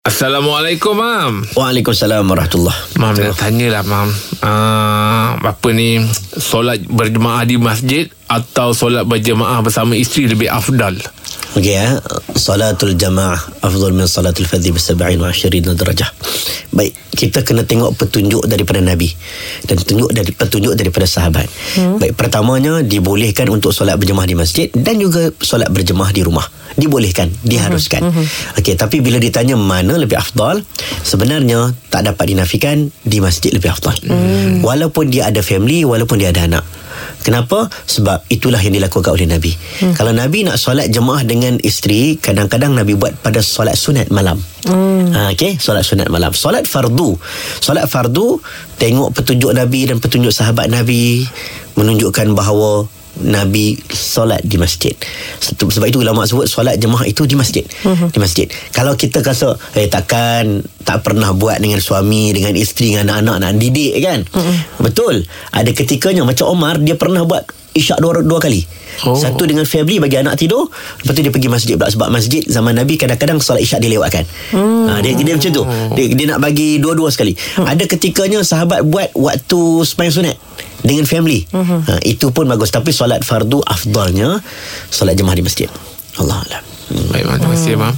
Assalamualaikum, Mam. Waalaikumsalam warahmatullahi Mam nak tanyalah, Mam. Uh, apa ni, solat berjemaah di masjid atau solat berjemaah bersama isteri lebih afdal? Okey ya. Salatul jamaah afdal min salatul fardhi bi 27 darajah. Baik, kita kena tengok petunjuk daripada Nabi dan tunjuk dari petunjuk daripada sahabat. Hmm. Baik, pertamanya dibolehkan untuk solat berjemaah di masjid dan juga solat berjemaah di rumah. Dibolehkan, diharuskan. Hmm. Okey, tapi bila ditanya mana lebih afdal, sebenarnya tak dapat dinafikan di masjid lebih afdal. Hmm. Walaupun dia ada family, walaupun dia ada anak. Kenapa? Sebab itulah yang dilakukan oleh Nabi. Hmm. Kalau Nabi nak solat jemaah dengan isteri, kadang-kadang Nabi buat pada solat sunat malam. Hmm. Ha, okay? Solat sunat malam. Solat fardu. Solat fardu, tengok petunjuk Nabi dan petunjuk sahabat Nabi menunjukkan bahawa Nabi solat di masjid. Sebab itu ulama sebut solat jemaah itu di masjid. Uh-huh. Di masjid. Kalau kita rasa eh takkan tak pernah buat dengan suami, dengan isteri, dengan anak-anak nak didik kan? Uh-huh. Betul. Ada ketikanya macam Omar dia pernah buat isyak dua, dua kali. Oh. Satu dengan family bagi anak tidur, lepas tu dia pergi masjid pula sebab masjid zaman Nabi kadang-kadang solat isyak dilewatkan. Hmm. Ha, dia, dia macam tu. Dia, dia nak bagi dua-dua sekali. Hmm. Ada ketikanya sahabat buat waktu sembahyang sunat dengan family. Uh-huh. Ha, itu pun bagus tapi solat fardu afdalnya solat jemaah di masjid. Allah Allah. Baik, terima kasih, Mam.